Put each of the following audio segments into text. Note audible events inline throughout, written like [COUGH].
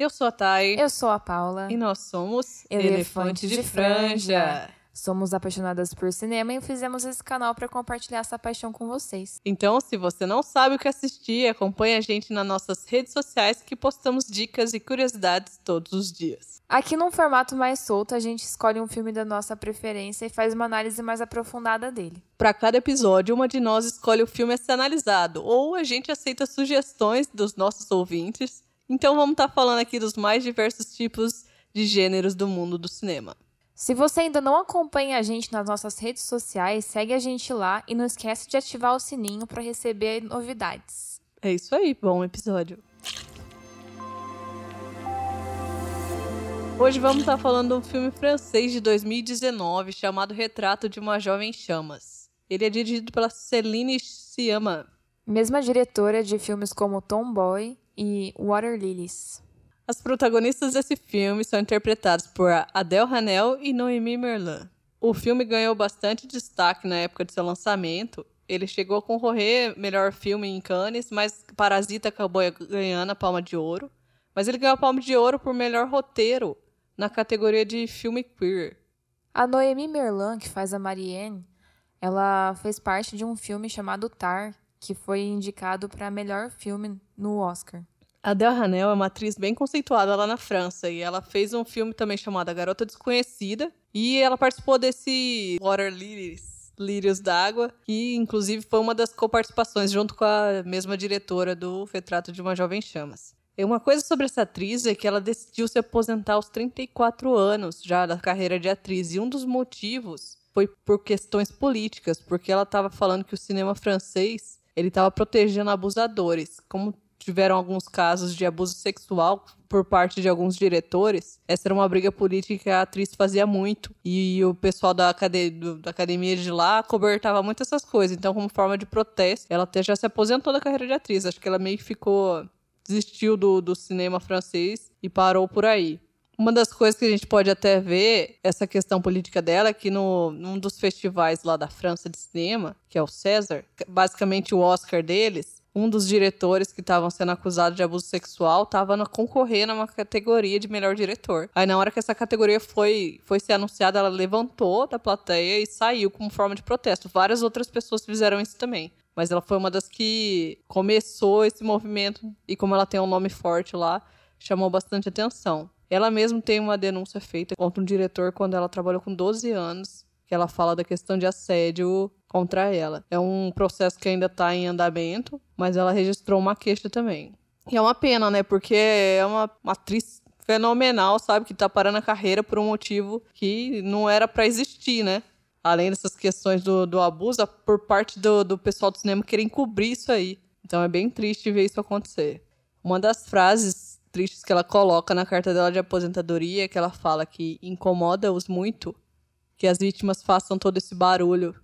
Eu sou a Thay. Eu sou a Paula. E nós somos Elefante, de, franja. Somos apaixonadas por cinema e fizemos esse canal para compartilhar essa paixão com vocês. Então, se você não sabe o que assistir, acompanhe a gente nas nossas redes sociais que postamos dicas e curiosidades todos os dias. Aqui num formato mais solto, a gente escolhe um filme da nossa preferência e faz uma análise mais aprofundada dele. Para cada episódio, uma de nós escolhe o filme a ser analisado, ou a gente aceita sugestões dos nossos ouvintes. Então, vamos estar tá falando aqui dos mais diversos tipos de gêneros do mundo do cinema. Se você ainda não acompanha a gente nas nossas redes sociais, segue a gente lá e não esquece de ativar o sininho para receber novidades. É isso aí, bom episódio. Hoje vamos estar falando de um filme francês de 2019 chamado Retrato de uma Jovem Chamas. Ele é dirigido pela Celine Sciamma. Mesma diretora de filmes como Tomboy e Water Lilies. As protagonistas desse filme são interpretadas por Adele Hanel e Noemi Merlan. O filme ganhou bastante destaque na época de seu lançamento. Ele chegou a concorrer melhor filme em Cannes, mas Parasita acabou ganhando a Palma de Ouro. Mas ele ganhou a Palma de Ouro por melhor roteiro na categoria de filme queer. A Noemi Merlan, que faz a Marianne, ela fez parte de um filme chamado Tar, que foi indicado para melhor filme no Oscar. Adele Hanel é uma atriz bem conceituada lá na França e ela fez um filme também chamado A Garota Desconhecida e ela participou desse Water Lilies, Lírios d'Água, que inclusive foi uma das coparticipações junto com a mesma diretora do Retrato de uma Jovem Chamas. Uma coisa sobre essa atriz é que ela decidiu se aposentar aos 34 anos já da carreira de atriz e um dos motivos foi por questões políticas, porque ela estava falando que o cinema francês ele estava protegendo abusadores, como tiveram alguns casos de abuso sexual por parte de alguns diretores. Essa era uma briga política que a atriz fazia muito. E o pessoal da, acad da academia de lá cobertava muito essas coisas. Então, como forma de protesto, ela até já se aposentou da carreira de atriz. Acho que ela meio que ficou. desistiu do, do cinema francês e parou por aí. Uma das coisas que a gente pode até ver, essa questão política dela, é que no, num dos festivais lá da França de cinema, que é o César, basicamente o Oscar deles, um dos diretores que estavam sendo acusados de abuso sexual estava concorrendo a uma categoria de melhor diretor. Aí, na hora que essa categoria foi, foi ser anunciada, ela levantou da plateia e saiu como forma de protesto. Várias outras pessoas fizeram isso também. Mas ela foi uma das que começou esse movimento e, como ela tem um nome forte lá, chamou bastante atenção. Ela mesma tem uma denúncia feita contra um diretor quando ela trabalhou com 12 anos, que ela fala da questão de assédio contra ela. É um processo que ainda está em andamento, mas ela registrou uma queixa também. E é uma pena, né? Porque é uma, atriz fenomenal, sabe? Que tá parando a carreira por um motivo que não era para existir, né? Além dessas questões do, do abuso, por parte do, do pessoal do cinema querer encobrir isso aí. Então é bem triste ver isso acontecer. Uma das frases tristes que ela coloca na carta dela de aposentadoria que ela fala que incomoda-os muito que as vítimas façam todo esse barulho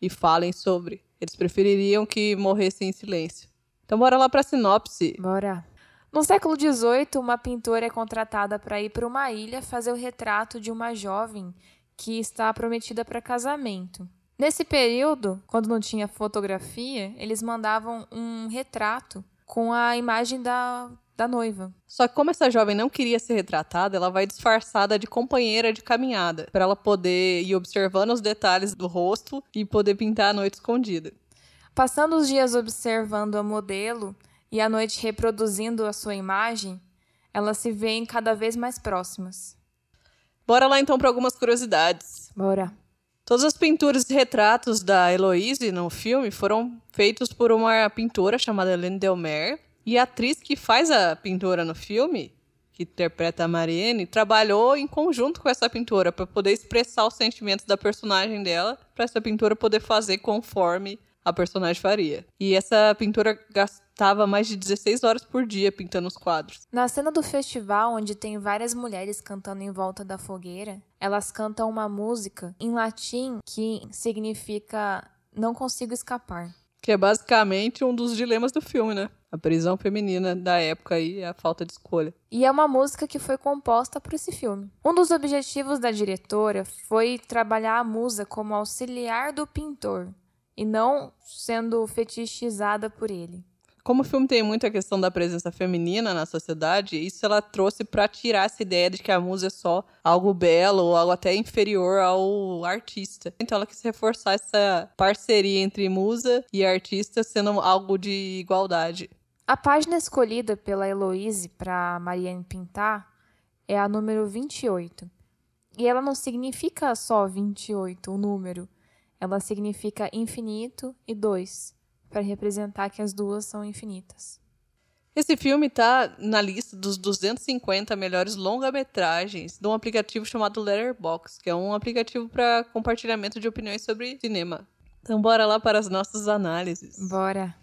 e falem sobre. Eles prefeririam que morressem em silêncio. Então bora lá para a sinopse. Bora. No século XVIII, uma pintora é contratada para ir para uma ilha fazer o retrato de uma jovem que está prometida para casamento. Nesse período, quando não tinha fotografia, eles mandavam um retrato com a imagem da, da noiva. Só que como essa jovem não queria ser retratada, ela vai disfarçada de companheira de caminhada, para ela poder ir observando os detalhes do rosto e poder pintar a noite escondida. Passando os dias observando a modelo e a noite reproduzindo a sua imagem, elas se veem cada vez mais próximas. Bora lá então para algumas curiosidades. Bora. Todas as pinturas e retratos da Heloise no filme foram feitos por uma pintora chamada Helene Delmer, e a atriz que faz a pintora no filme, que interpreta a Marianne, trabalhou em conjunto com essa pintora para poder expressar os sentimentos da personagem dela, para essa pintora poder fazer conforme a personagem faria. E essa pintora gastava mais de 16 horas por dia pintando os quadros. Na cena do festival, onde tem várias mulheres cantando em volta da fogueira, elas cantam uma música em latim que significa não consigo escapar. Que é basicamente um dos dilemas do filme, né? A prisão feminina da época aí é a falta de escolha. E é uma música que foi composta para esse filme. Um dos objetivos da diretora foi trabalhar a musa como auxiliar do pintor e não sendo fetichizada por ele. Como o filme tem muita questão da presença feminina na sociedade, isso ela trouxe para tirar essa ideia de que a musa é só algo belo ou algo até inferior ao artista. Então ela quis reforçar essa parceria entre musa e artista sendo algo de igualdade. A página escolhida pela Heloise para Marianne pintar é a número 28. E ela não significa só 28, o número. Ela significa infinito e dois, para representar que as duas são infinitas. Esse filme está na lista dos 250 melhores longa-metragens de um aplicativo chamado Letterboxd, que é um aplicativo para compartilhamento de opiniões sobre cinema. Então bora lá para as nossas análises. Bora.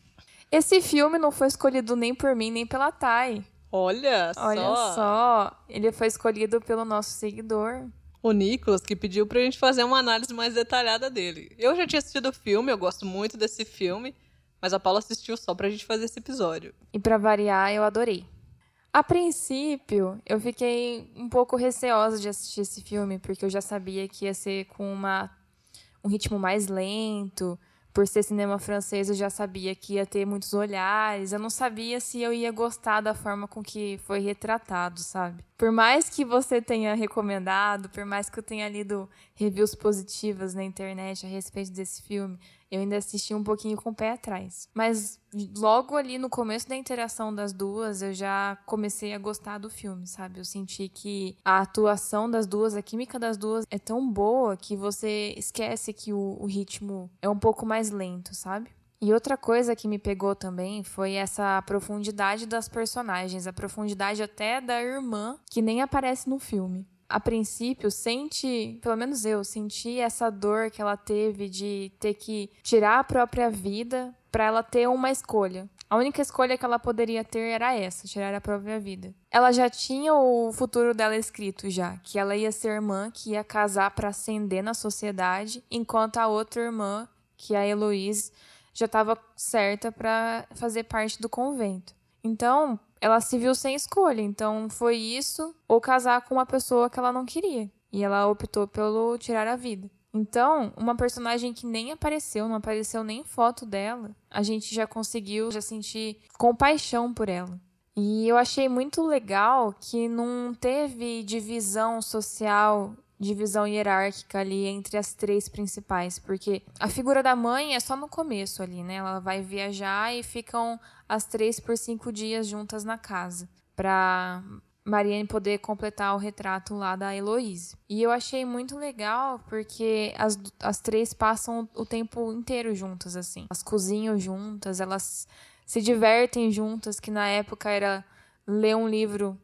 Esse filme não foi escolhido nem por mim nem pela Thay. Olha, Olha só. só, ele foi escolhido pelo nosso seguidor. O Nicolas, que pediu pra gente fazer uma análise mais detalhada dele. Eu já tinha assistido o filme, eu gosto muito desse filme, mas a Paula assistiu só pra gente fazer esse episódio. E pra variar, eu adorei. A princípio, eu fiquei um pouco receosa de assistir esse filme, porque eu já sabia que ia ser com uma, um ritmo mais lento, por ser cinema francês, eu já sabia que ia ter muitos olhares. Eu não sabia se eu ia gostar da forma com que foi retratado, sabe? Por mais que você tenha recomendado, por mais que eu tenha lido reviews positivas na internet a respeito desse filme, eu ainda assisti um pouquinho com o pé atrás. Mas logo ali no começo da interação das duas, eu já comecei a gostar do filme, sabe? Eu senti que a atuação das duas, a química das duas é tão boa que você esquece que o, o ritmo é um pouco mais lento, sabe? E outra coisa que me pegou também foi essa profundidade das personagens, a profundidade até da irmã, que nem aparece no filme a princípio, sente, pelo menos eu, senti essa dor que ela teve de ter que tirar a própria vida para ela ter uma escolha. A única escolha que ela poderia ter era essa, tirar a própria vida. Ela já tinha o futuro dela escrito já, que ela ia ser irmã, que ia casar para ascender na sociedade, enquanto a outra irmã, que é a Heloise, já estava certa para fazer parte do convento. Então, ela se viu sem escolha. Então foi isso ou casar com uma pessoa que ela não queria. E ela optou pelo tirar a vida. Então, uma personagem que nem apareceu, não apareceu nem foto dela, a gente já conseguiu já sentir compaixão por ela. E eu achei muito legal que não teve divisão social divisão hierárquica ali entre as três principais, porque a figura da mãe é só no começo ali, né? Ela vai viajar e ficam as três por cinco dias juntas na casa, para Mariane poder completar o retrato lá da Heloíse. E eu achei muito legal porque as, as três passam o tempo inteiro juntas, assim. Elas cozinham juntas, elas se divertem juntas, que na época era ler um livro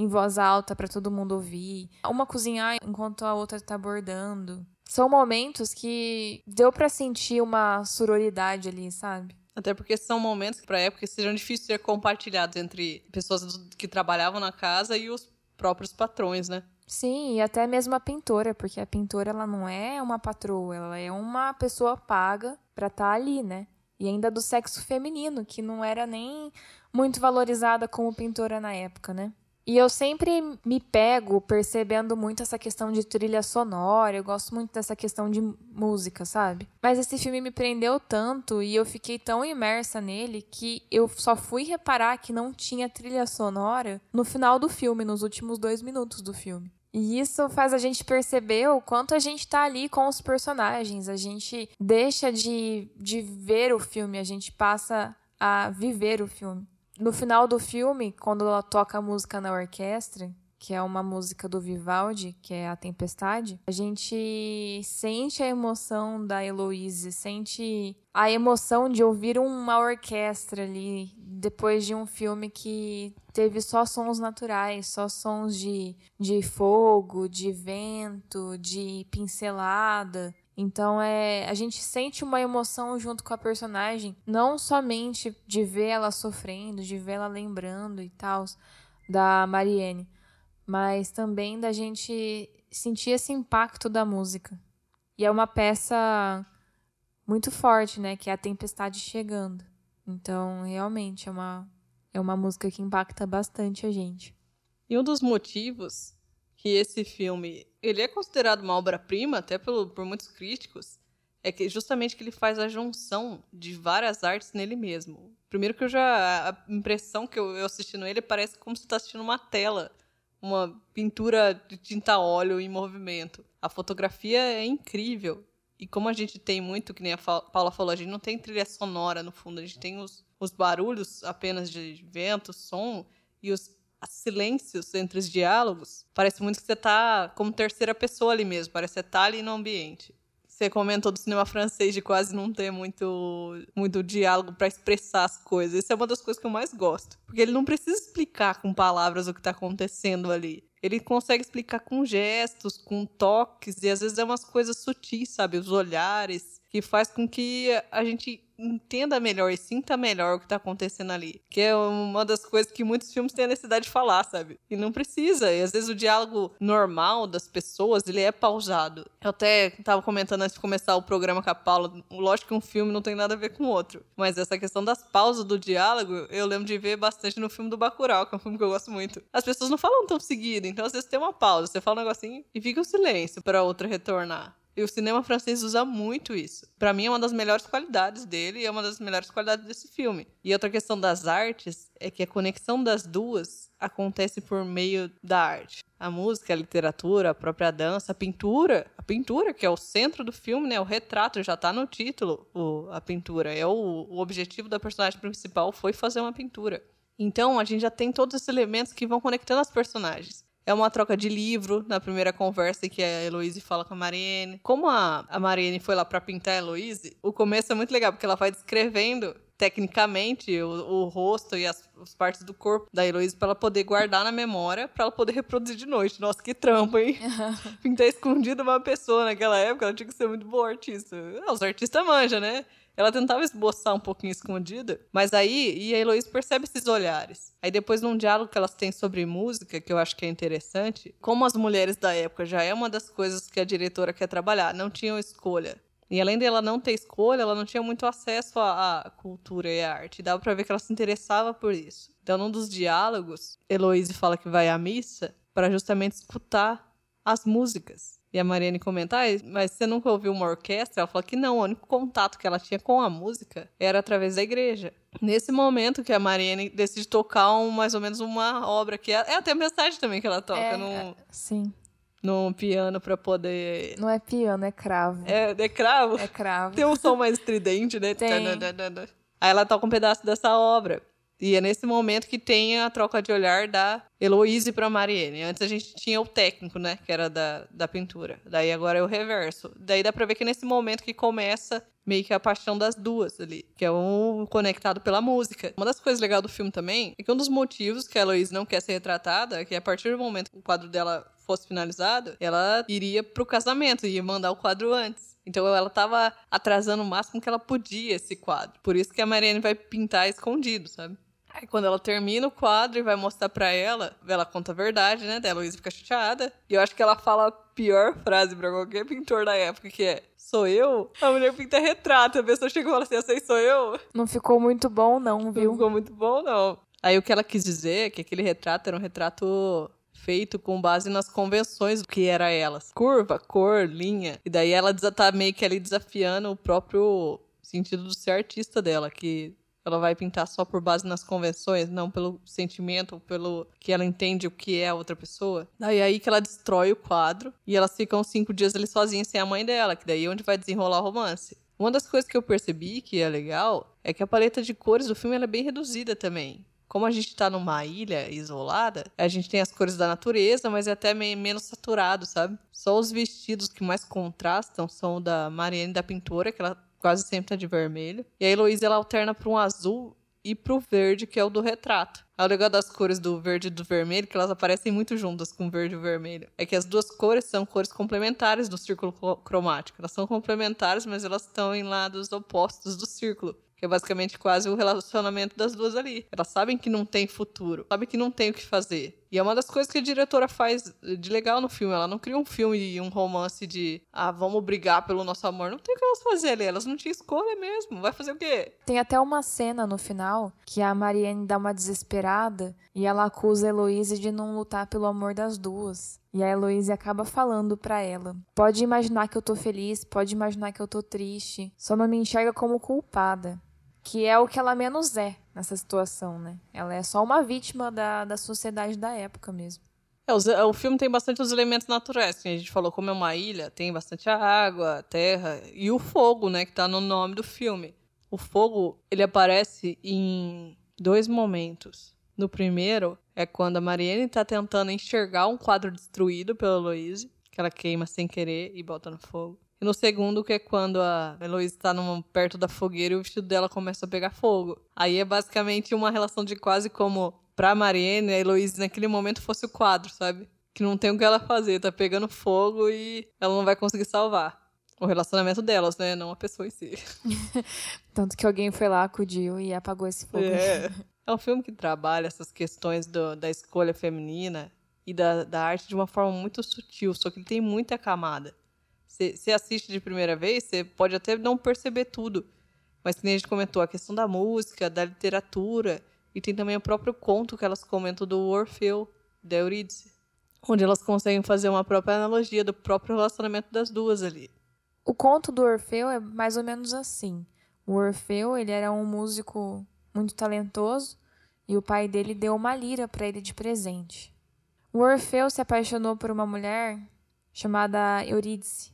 em voz alta para todo mundo ouvir. Uma cozinhar enquanto a outra tá bordando. São momentos que deu para sentir uma sororidade ali, sabe? Até porque são momentos que, pra época, sejam difíceis de ser compartilhados entre pessoas que trabalhavam na casa e os próprios patrões, né? Sim, e até mesmo a pintora, porque a pintora ela não é uma patroa, ela é uma pessoa paga para estar tá ali, né? E ainda do sexo feminino, que não era nem muito valorizada como pintora na época, né? E eu sempre me pego percebendo muito essa questão de trilha sonora, eu gosto muito dessa questão de música, sabe? Mas esse filme me prendeu tanto e eu fiquei tão imersa nele que eu só fui reparar que não tinha trilha sonora no final do filme, nos últimos dois minutos do filme. E isso faz a gente perceber o quanto a gente tá ali com os personagens. A gente deixa de, de ver o filme, a gente passa a viver o filme no final do filme, quando ela toca a música na orquestra, que é uma música do Vivaldi, que é A Tempestade, a gente sente a emoção da Heloise, sente a emoção de ouvir uma orquestra ali, depois de um filme que teve só sons naturais, só sons de, de fogo, de vento, de pincelada. Então é, a gente sente uma emoção junto com a personagem, não somente de ver ela sofrendo, de ver ela lembrando e tal da Marianne, mas também da gente sentir esse impacto da música. E é uma peça muito forte, né, que é a tempestade chegando. Então, realmente é uma é uma música que impacta bastante a gente. E um dos motivos que esse filme ele é considerado uma obra-prima, até pelo, por muitos críticos, é que justamente que ele faz a junção de várias artes nele mesmo. Primeiro que eu já. A impressão que eu, eu assistindo ele parece como se você tá assistindo uma tela. Uma pintura de tinta óleo em movimento. A fotografia é incrível. E como a gente tem muito, que nem a Paula falou, a gente não tem trilha sonora no fundo, a gente tem os, os barulhos apenas de vento, som e os silêncios entre os diálogos. Parece muito que você tá como terceira pessoa ali mesmo, parece que você tá ali no ambiente. Você comentou do cinema francês de quase não ter muito, muito diálogo para expressar as coisas. Isso é uma das coisas que eu mais gosto. Porque ele não precisa explicar com palavras o que tá acontecendo ali. Ele consegue explicar com gestos, com toques, e às vezes é umas coisas sutis, sabe? Os olhares, que faz com que a gente entenda melhor e sinta melhor o que tá acontecendo ali. Que é uma das coisas que muitos filmes têm a necessidade de falar, sabe? E não precisa. E às vezes o diálogo normal das pessoas, ele é pausado. Eu até tava comentando antes de começar o programa com a Paula, lógico que um filme não tem nada a ver com o outro. Mas essa questão das pausas do diálogo, eu lembro de ver bastante no filme do Bacurau, que é um filme que eu gosto muito. As pessoas não falam tão seguido, então às vezes tem uma pausa, você fala um negocinho e fica o um silêncio para outra retornar. E o cinema francês usa muito isso. Para mim é uma das melhores qualidades dele e é uma das melhores qualidades desse filme. E outra questão das artes é que a conexão das duas acontece por meio da arte. A música, a literatura, a própria dança, a pintura. A pintura, que é o centro do filme, né? O retrato, já tá no título, o, a pintura. É o, o objetivo da personagem principal foi fazer uma pintura. Então, a gente já tem todos esses elementos que vão conectando as personagens. É uma troca de livro na primeira conversa que a Heloise fala com a Mariene. Como a, a Mariene foi lá para pintar a Heloise, o começo é muito legal, porque ela vai descrevendo tecnicamente o, o rosto e as, as, partes do corpo da Heloísa para ela poder guardar na memória, para ela poder reproduzir de noite. Nossa, que trampo, hein? [LAUGHS] Pintar escondido uma pessoa naquela época, ela tinha que ser muito boa artista. Ah, os artistas manjam, né? Ela tentava esboçar um pouquinho escondida, mas aí e a Heloísa percebe esses olhares. Aí depois num diálogo que elas têm sobre música, que eu acho que é interessante, como as mulheres da época já é uma das coisas que a diretora quer trabalhar, não tinham escolha. E além dela não ter escolha, ela não tinha muito acesso à, à cultura e à arte. E dava pra ver que ela se interessava por isso. Então, num dos diálogos, Heloísa fala que vai à missa para justamente escutar as músicas. E a Mariane comenta, ah, mas você nunca ouviu uma orquestra? Ela falou que não, o único contato que ela tinha com a música era através da igreja. Nesse momento que a Mariane decide tocar um, mais ou menos uma obra que é, é até a mensagem também que ela toca. É, no, sim. No piano para poder... Não é piano, é cravo. É, é cravo? É cravo. Tem um som mais estridente, né? [LAUGHS] Tem. Aí ela toca um pedaço dessa obra. E é nesse momento que tem a troca de olhar da Heloise para Mariene. Antes a gente tinha o técnico, né, que era da, da pintura. Daí agora é o reverso. Daí dá para ver que é nesse momento que começa meio que a paixão das duas ali, que é um conectado pela música. Uma das coisas legais do filme também é que um dos motivos que a Heloise não quer ser retratada é que a partir do momento que o quadro dela fosse finalizado, ela iria pro casamento, ia mandar o quadro antes. Então ela estava atrasando o máximo que ela podia esse quadro. Por isso que a Mariane vai pintar escondido, sabe? Aí quando ela termina o quadro e vai mostrar para ela, ela conta a verdade, né? Daí a Luísa fica chateada. E eu acho que ela fala a pior frase pra qualquer pintor da época, que é sou eu? A mulher pinta retrato. A pessoa chega e fala assim, essa aí sou eu? Não ficou muito bom não, viu? Não ficou muito bom, não. Aí o que ela quis dizer é que aquele retrato era um retrato feito com base nas convenções que era elas. Curva, cor, linha. E daí ela tá meio que ali desafiando o próprio sentido do ser artista dela, que ela vai pintar só por base nas convenções, não pelo sentimento, pelo que ela entende o que é a outra pessoa. Daí é aí que ela destrói o quadro e elas ficam cinco dias ali sozinhas sem a mãe dela, que daí é onde vai desenrolar o romance. Uma das coisas que eu percebi que é legal é que a paleta de cores do filme é bem reduzida também. Como a gente está numa ilha isolada, a gente tem as cores da natureza, mas é até meio menos saturado, sabe? Só os vestidos que mais contrastam são o da Mariane da pintora, que ela quase sempre tá de vermelho. E a Heloísa ela alterna para um azul e pro verde, que é o do retrato. O legal das cores do verde e do vermelho, que elas aparecem muito juntas com verde e vermelho. É que as duas cores são cores complementares do círculo cromático. Elas são complementares, mas elas estão em lados opostos do círculo. Que é basicamente quase o relacionamento das duas ali. Elas sabem que não tem futuro, sabem que não tem o que fazer. E é uma das coisas que a diretora faz de legal no filme. Ela não cria um filme e um romance de ah, vamos brigar pelo nosso amor. Não tem o que elas fazer ali. Elas não tinham escolha mesmo. Vai fazer o quê? Tem até uma cena no final que a Marianne dá uma desesperada e ela acusa a Heloise de não lutar pelo amor das duas. E a Heloise acaba falando para ela: Pode imaginar que eu tô feliz, pode imaginar que eu tô triste, só não me enxerga como culpada. Que é o que ela menos é nessa situação, né? Ela é só uma vítima da, da sociedade da época mesmo. É, o, o filme tem bastante os elementos naturais, que a gente falou, como é uma ilha, tem bastante a água, a terra e o fogo, né, que tá no nome do filme. O fogo, ele aparece em dois momentos. No primeiro, é quando a Mariene tá tentando enxergar um quadro destruído pela Louise, que ela queima sem querer e bota no fogo. E no segundo, que é quando a Heloísa tá perto da fogueira e o vestido dela começa a pegar fogo. Aí é basicamente uma relação de quase como pra Mariene, a Heloísa naquele momento fosse o quadro, sabe? Que não tem o que ela fazer, tá pegando fogo e ela não vai conseguir salvar. O relacionamento delas, né? Não a pessoa em si. [LAUGHS] Tanto que alguém foi lá, acudiu e apagou esse fogo. É, [LAUGHS] é um filme que trabalha essas questões do, da escolha feminina e da, da arte de uma forma muito sutil, só que ele tem muita camada. Você assiste de primeira vez, você pode até não perceber tudo. Mas que nem a gente comentou, a questão da música, da literatura, e tem também o próprio conto que elas comentam do Orfeu, da Eurídice, onde elas conseguem fazer uma própria analogia do próprio relacionamento das duas ali. O conto do Orfeu é mais ou menos assim. O Orfeu, ele era um músico muito talentoso e o pai dele deu uma lira para ele de presente. O Orfeu se apaixonou por uma mulher chamada Eurídice.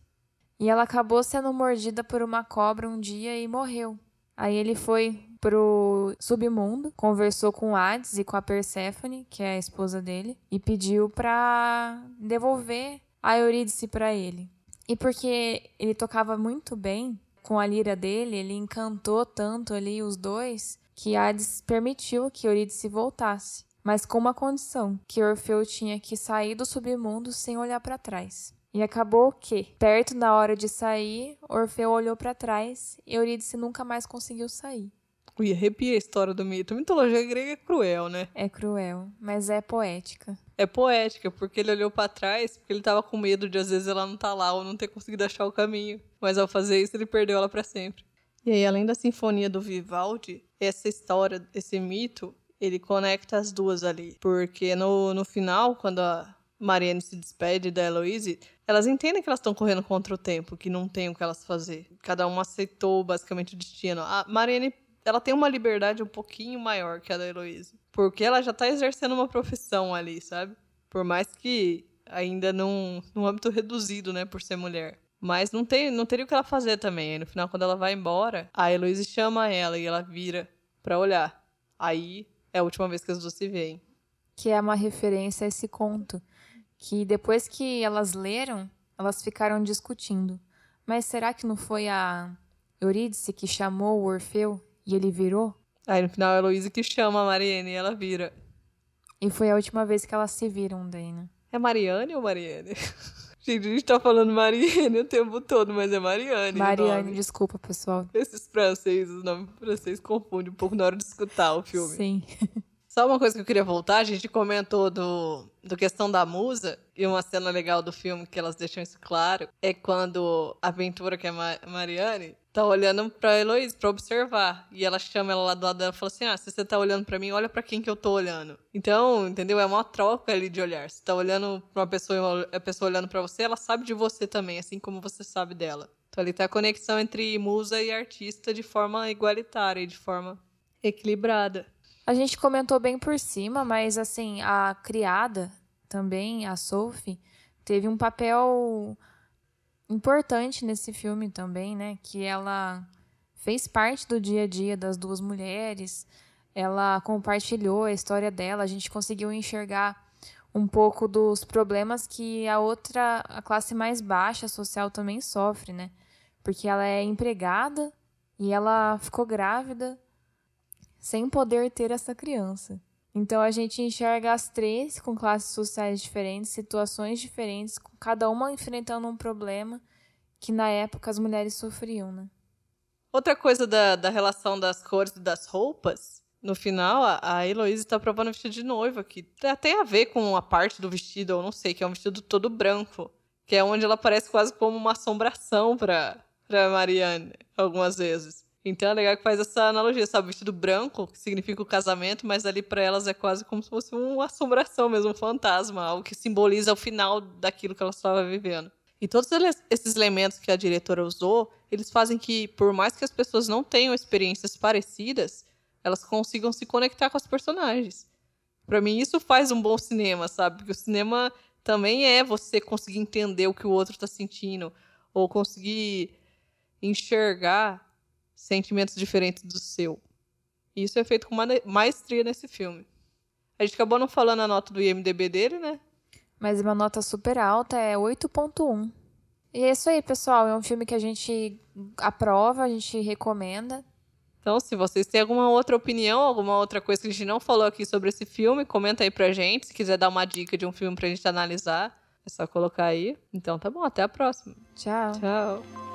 E ela acabou sendo mordida por uma cobra um dia e morreu. Aí ele foi pro submundo, conversou com Hades e com a Perséfone, que é a esposa dele, e pediu para devolver a Eurídice para ele. E porque ele tocava muito bem com a lira dele, ele encantou tanto ali os dois que Hades permitiu que Eurídice voltasse, mas com uma condição, que Orfeu tinha que sair do submundo sem olhar para trás. E acabou que, perto da hora de sair, Orfeu olhou para trás e Eurídice nunca mais conseguiu sair. Ui, arrepia a história do mito. A mitologia grega é cruel, né? É cruel, mas é poética. É poética, porque ele olhou para trás, porque ele tava com medo de às vezes ela não tá lá ou não ter conseguido achar o caminho. Mas ao fazer isso, ele perdeu ela para sempre. E aí, além da sinfonia do Vivaldi, essa história, esse mito, ele conecta as duas ali. Porque no, no final, quando a Marianne se despede da Heloise, elas entendem que elas estão correndo contra o tempo, que não tem o que elas fazer. Cada uma aceitou basicamente o destino. A Marianne, ela tem uma liberdade um pouquinho maior que a da Heloise, porque ela já está exercendo uma profissão ali, sabe? Por mais que ainda num, num âmbito reduzido, né, por ser mulher. Mas não, tem, não teria o que ela fazer também. Aí, no final, quando ela vai embora, a Heloise chama ela e ela vira para olhar. Aí é a última vez que as duas se veem. Que é uma referência a esse conto que depois que elas leram, elas ficaram discutindo. Mas será que não foi a Eurídice que chamou o Orfeu e ele virou? Aí no final é a Heloísa que chama a Mariane e ela vira. E foi a última vez que elas se viram daí, né? É Mariane ou Mariane? [LAUGHS] Gente, a gente tá falando Mariane [LAUGHS] o tempo todo, mas é Mariane. Mariane, desculpa, pessoal. Esses franceses, o nome francês confunde um pouco na hora de escutar o filme. Sim. [LAUGHS] Só uma coisa que eu queria voltar, a gente comentou do, do questão da musa, e uma cena legal do filme que elas deixam isso claro, é quando a aventura, que é a Mariane, tá olhando pra Heloísa pra observar. E ela chama ela lá do lado dela e fala assim: Ah, se você tá olhando pra mim, olha pra quem que eu tô olhando. Então, entendeu? É uma troca ali de olhar. Se tá olhando pra uma pessoa e a pessoa olhando pra você, ela sabe de você também, assim como você sabe dela. Então ali tá a conexão entre musa e artista de forma igualitária, de forma equilibrada. A gente comentou bem por cima, mas assim, a criada também, a Sophie, teve um papel importante nesse filme também, né? Que ela fez parte do dia a dia das duas mulheres, ela compartilhou a história dela, a gente conseguiu enxergar um pouco dos problemas que a outra, a classe mais baixa social também sofre, né? Porque ela é empregada e ela ficou grávida sem poder ter essa criança. Então a gente enxerga as três com classes sociais diferentes, situações diferentes, com cada uma enfrentando um problema que na época as mulheres sofriam, né? Outra coisa da, da relação das cores e das roupas, no final, a, a Heloísa tá provando o vestido de noiva, que tem a ver com a parte do vestido, eu não sei, que é um vestido todo branco. Que é onde ela parece quase como uma assombração pra Marianne, algumas vezes. Então é legal que faz essa analogia, sabe? Vestido branco, que significa o casamento, mas ali para elas é quase como se fosse uma assombração mesmo, um fantasma, algo que simboliza o final daquilo que elas estavam vivendo. E todos esses elementos que a diretora usou, eles fazem que, por mais que as pessoas não tenham experiências parecidas, elas consigam se conectar com os personagens. Para mim, isso faz um bom cinema, sabe? Porque o cinema também é você conseguir entender o que o outro está sentindo, ou conseguir enxergar sentimentos diferentes do seu. E isso é feito com maestria nesse filme. A gente acabou não falando a nota do IMDB dele, né? Mas uma nota super alta é 8.1. E é isso aí, pessoal. É um filme que a gente aprova, a gente recomenda. Então, se vocês têm alguma outra opinião, alguma outra coisa que a gente não falou aqui sobre esse filme, comenta aí pra gente. Se quiser dar uma dica de um filme pra gente analisar, é só colocar aí. Então tá bom, até a próxima. Tchau. Tchau.